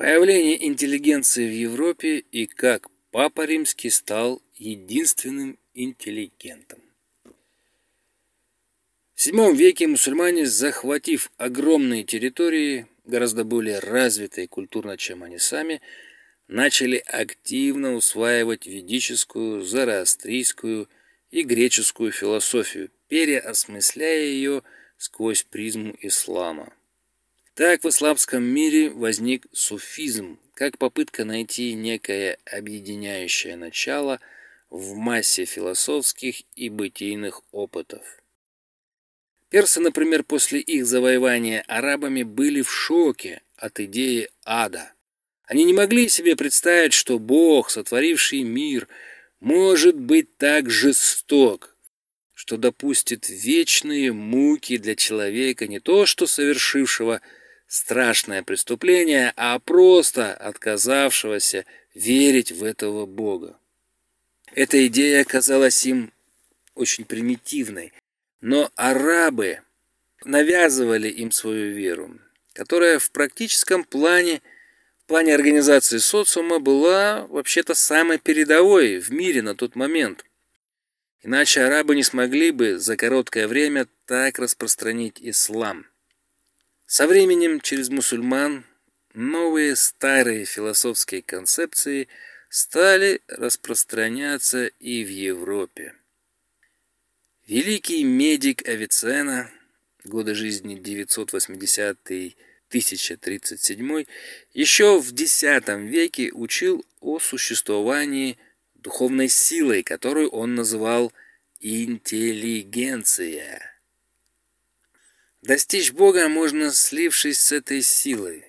Появление интеллигенции в Европе и как Папа Римский стал единственным интеллигентом. В VII веке мусульмане, захватив огромные территории, гораздо более развитые культурно, чем они сами, начали активно усваивать ведическую, зороастрийскую и греческую философию, переосмысляя ее сквозь призму ислама. Так в исламском мире возник суфизм, как попытка найти некое объединяющее начало в массе философских и бытийных опытов. Персы, например, после их завоевания арабами были в шоке от идеи ада. Они не могли себе представить, что Бог, сотворивший мир, может быть так жесток, что допустит вечные муки для человека, не то что совершившего страшное преступление, а просто отказавшегося верить в этого Бога. Эта идея казалась им очень примитивной, но арабы навязывали им свою веру, которая в практическом плане, в плане организации социума была вообще-то самой передовой в мире на тот момент. Иначе арабы не смогли бы за короткое время так распространить ислам. Со временем через мусульман новые старые философские концепции стали распространяться и в Европе. Великий медик Авиценна, годы жизни 980-1037, еще в X веке учил о существовании духовной силой, которую он называл интеллигенция. Достичь Бога можно, слившись с этой силой.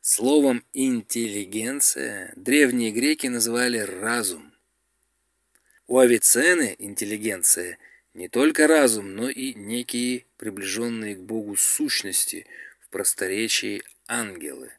Словом «интеллигенция» древние греки называли «разум». У Авиценны интеллигенция не только разум, но и некие приближенные к Богу сущности в просторечии ангелы.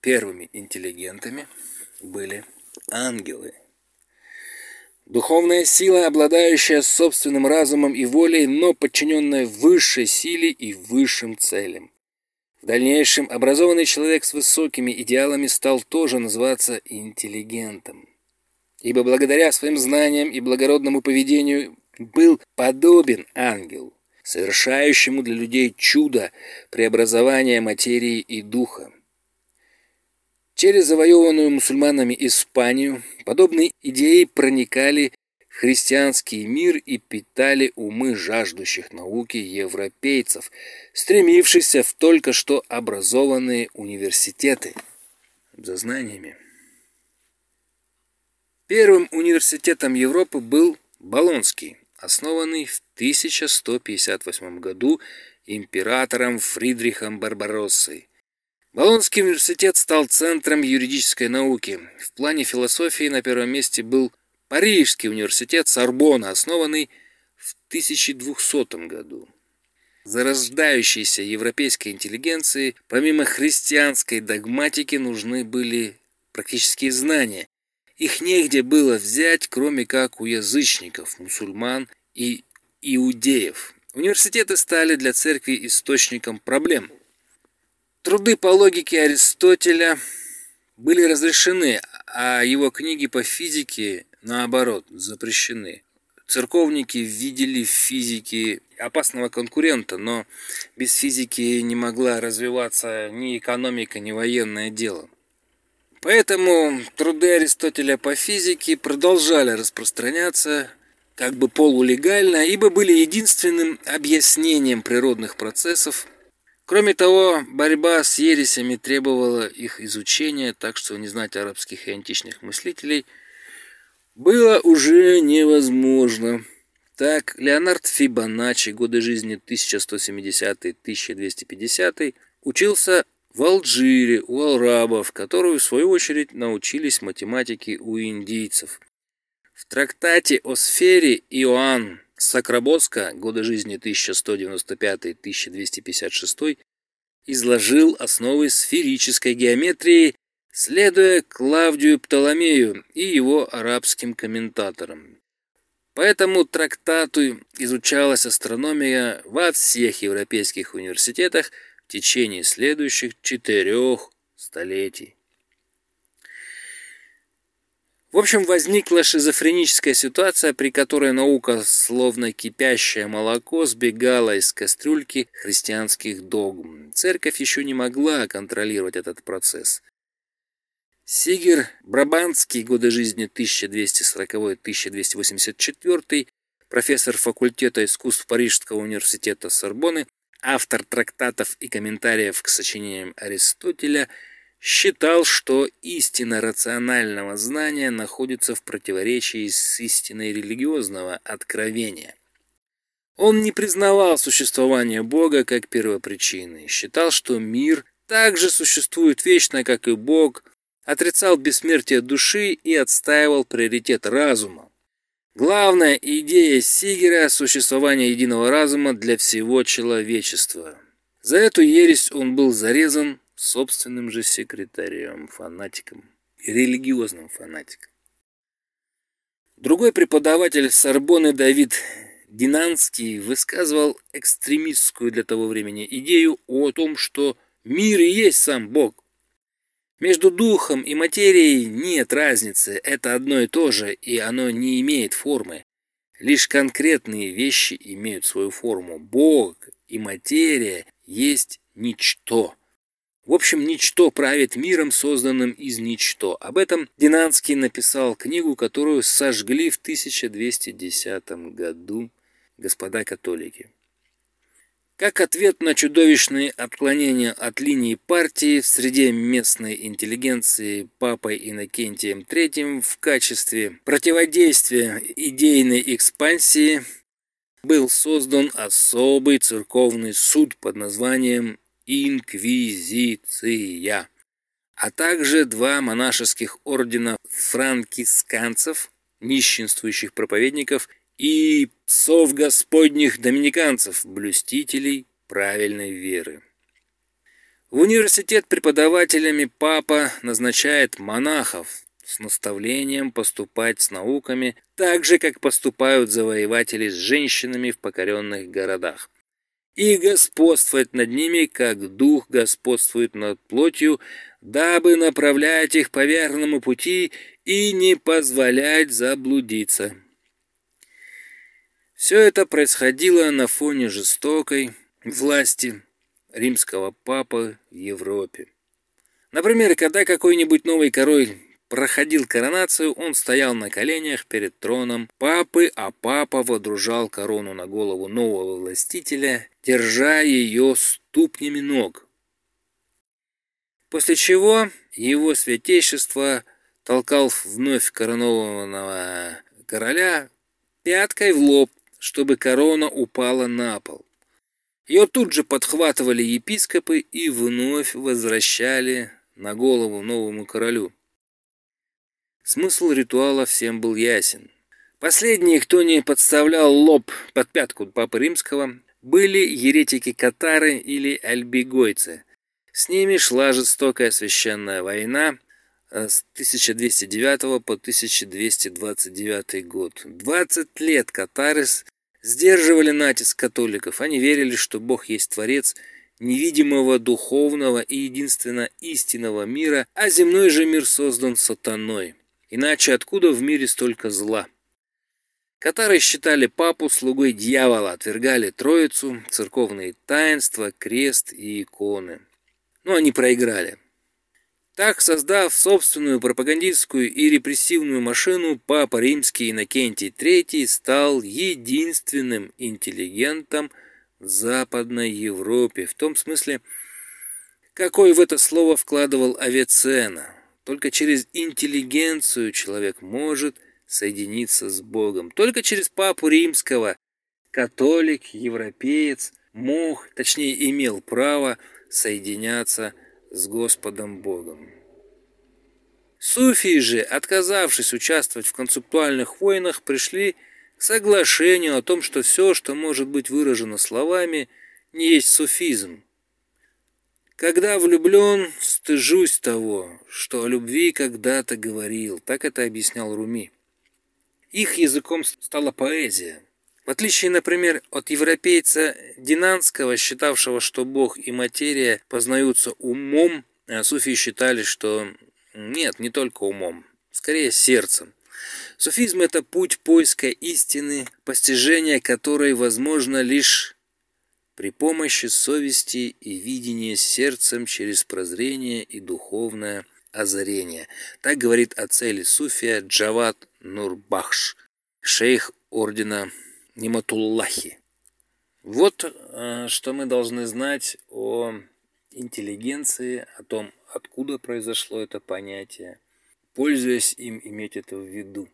Первыми интеллигентами были ангелы. Духовная сила, обладающая собственным разумом и волей, но подчиненная высшей силе и высшим целям. В дальнейшем образованный человек с высокими идеалами стал тоже называться интеллигентом. Ибо благодаря своим знаниям и благородному поведению был подобен ангелу, совершающему для людей чудо преобразования материи и духа. Через завоеванную мусульманами Испанию подобные идеи проникали в христианский мир и питали умы жаждущих науки европейцев, стремившихся в только что образованные университеты за знаниями. Первым университетом Европы был Болонский, основанный в 1158 году императором Фридрихом Барбароссой – Болонский университет стал центром юридической науки. В плане философии на первом месте был Парижский университет Сорбона, основанный в 1200 году. Зарождающейся европейской интеллигенции, помимо христианской догматики, нужны были практические знания. Их негде было взять, кроме как у язычников, мусульман и иудеев. Университеты стали для церкви источником проблем – Труды по логике Аристотеля были разрешены, а его книги по физике, наоборот, запрещены. Церковники видели в физике опасного конкурента, но без физики не могла развиваться ни экономика, ни военное дело. Поэтому труды Аристотеля по физике продолжали распространяться как бы полулегально, ибо были единственным объяснением природных процессов, Кроме того, борьба с ересями требовала их изучения, так что не знать арабских и античных мыслителей было уже невозможно. Так, Леонард Фибоначчи, годы жизни 1170-1250, учился в Алжире у арабов, которые, в свою очередь, научились математике у индийцев. В трактате о сфере Иоанн Сакработска, годы жизни 1195-1256, изложил основы сферической геометрии, следуя Клавдию Птоломею и его арабским комментаторам. По этому трактату изучалась астрономия во всех европейских университетах в течение следующих четырех столетий. В общем, возникла шизофреническая ситуация, при которой наука, словно кипящее молоко, сбегала из кастрюльки христианских догм. Церковь еще не могла контролировать этот процесс. Сигер Брабанский, годы жизни 1240-1284, профессор факультета искусств Парижского университета Сорбонны, автор трактатов и комментариев к сочинениям Аристотеля – считал, что истина рационального знания находится в противоречии с истиной религиозного откровения. Он не признавал существование Бога как первопричины, считал, что мир также существует вечно, как и Бог, отрицал бессмертие души и отстаивал приоритет разума. Главная идея Сигера – существование единого разума для всего человечества. За эту ересь он был зарезан собственным же секретарем, фанатиком, религиозным фанатиком. Другой преподаватель Сорбоны Давид Динанский высказывал экстремистскую для того времени идею о том, что мир и есть сам Бог. Между духом и материей нет разницы, это одно и то же, и оно не имеет формы. Лишь конкретные вещи имеют свою форму. Бог и материя есть ничто. В общем, ничто правит миром, созданным из ничто. Об этом Динанский написал книгу, которую сожгли в 1210 году господа католики. Как ответ на чудовищные отклонения от линии партии в среде местной интеллигенции папой Иннокентием III в качестве противодействия идейной экспансии был создан особый церковный суд под названием инквизиция, а также два монашеских ордена франкисканцев, нищенствующих проповедников и псов господних доминиканцев, блюстителей правильной веры. В университет преподавателями папа назначает монахов с наставлением поступать с науками так же, как поступают завоеватели с женщинами в покоренных городах и господствовать над ними, как дух господствует над плотью, дабы направлять их по верному пути и не позволять заблудиться. Все это происходило на фоне жестокой власти римского папы в Европе. Например, когда какой-нибудь новый король проходил коронацию, он стоял на коленях перед троном папы, а папа водружал корону на голову нового властителя, держа ее ступнями ног. После чего его святейшество толкал вновь коронованного короля пяткой в лоб, чтобы корона упала на пол. Ее тут же подхватывали епископы и вновь возвращали на голову новому королю. Смысл ритуала всем был ясен. Последние, кто не подставлял лоб под пятку Папы Римского, были еретики-катары или альбигойцы. С ними шла жестокая священная война э, с 1209 по 1229 год. 20 лет катары сдерживали натиск католиков. Они верили, что Бог есть Творец невидимого, духовного и единственно истинного мира, а земной же мир создан сатаной. Иначе откуда в мире столько зла? Катары считали папу слугой дьявола, отвергали троицу, церковные таинства, крест и иконы. Но они проиграли. Так, создав собственную пропагандистскую и репрессивную машину, папа римский Иннокентий III стал единственным интеллигентом в Западной Европе, в том смысле, какой в это слово вкладывал Авиценна. Только через интеллигенцию человек может соединиться с Богом. Только через Папу Римского католик, европеец мог, точнее имел право соединяться с Господом Богом. Суфии же, отказавшись участвовать в концептуальных войнах, пришли к соглашению о том, что все, что может быть выражено словами, не есть суфизм, когда влюблен, стыжусь того, что о любви когда-то говорил. Так это объяснял Руми. Их языком стала поэзия. В отличие, например, от европейца Динанского, считавшего, что Бог и материя познаются умом, а суфии считали, что нет, не только умом. скорее сердцем. Суфизм – это путь поиска истины, постижения которой возможно лишь при помощи совести и видения сердцем через прозрение и духовное озарение. Так говорит о цели суфия Джават Нурбахш, шейх ордена Ниматуллахи. Вот э, что мы должны знать о интеллигенции, о том, откуда произошло это понятие, пользуясь им, иметь это в виду.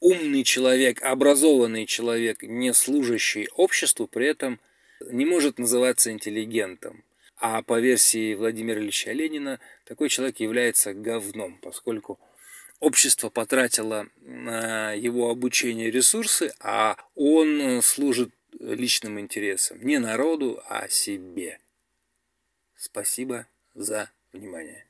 Умный человек, образованный человек, не служащий обществу, при этом не может называться интеллигентом. А по версии Владимира Ильича Ленина, такой человек является говном, поскольку общество потратило на его обучение ресурсы, а он служит личным интересам. Не народу, а себе. Спасибо за внимание.